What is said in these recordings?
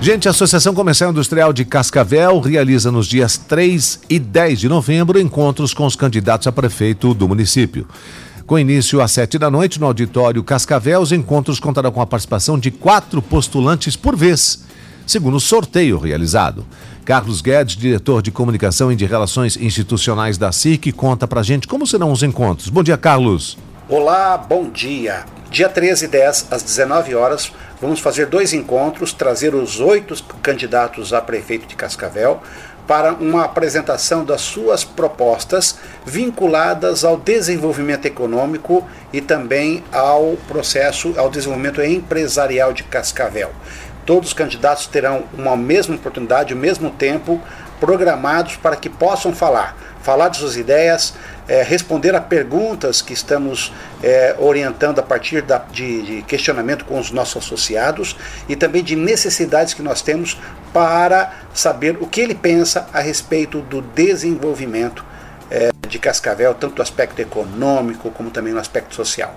Gente, a Associação Comercial Industrial de Cascavel realiza nos dias 3 e 10 de novembro encontros com os candidatos a prefeito do município. Com início às sete da noite no auditório Cascavel, os encontros contarão com a participação de quatro postulantes por vez, segundo o sorteio realizado. Carlos Guedes, diretor de comunicação e de relações institucionais da SIC, conta pra gente como serão os encontros. Bom dia, Carlos. Olá, bom dia. Dia 13 e 10, às 19 horas, vamos fazer dois encontros, trazer os oito candidatos a prefeito de Cascavel para uma apresentação das suas propostas vinculadas ao desenvolvimento econômico e também ao processo, ao desenvolvimento empresarial de Cascavel. Todos os candidatos terão uma mesma oportunidade, o mesmo tempo programados para que possam falar, falar de suas ideias, é, responder a perguntas que estamos é, orientando a partir da, de, de, questionamento com os nossos associados e também de necessidades que nós temos para saber o que ele pensa a respeito do desenvolvimento é, de Cascavel, tanto do aspecto econômico como também no aspecto social.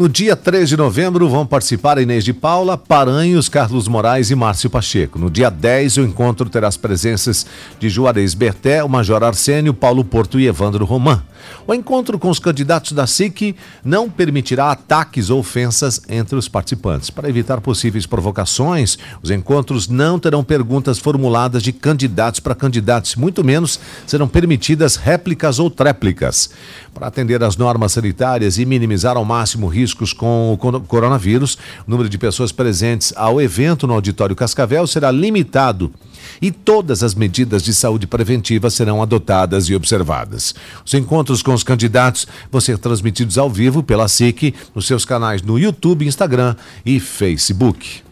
No dia 3 de novembro vão participar Inês de Paula, Paranhos, Carlos Moraes e Márcio Pacheco. No dia 10, o encontro terá as presenças de Juarez Berté, o Major Arsênio, Paulo Porto e Evandro Roman. O encontro com os candidatos da SIC não permitirá ataques ou ofensas entre os participantes. Para evitar possíveis provocações, os encontros não terão perguntas formuladas de candidatos para candidatos, muito menos serão permitidas réplicas ou tréplicas. Para atender às normas sanitárias e minimizar ao máximo riscos com o coronavírus, o número de pessoas presentes ao evento no Auditório Cascavel será limitado e todas as medidas de saúde preventiva serão adotadas e observadas. Os encontros com os candidatos vão ser transmitidos ao vivo pela SIC nos seus canais no YouTube, Instagram e Facebook.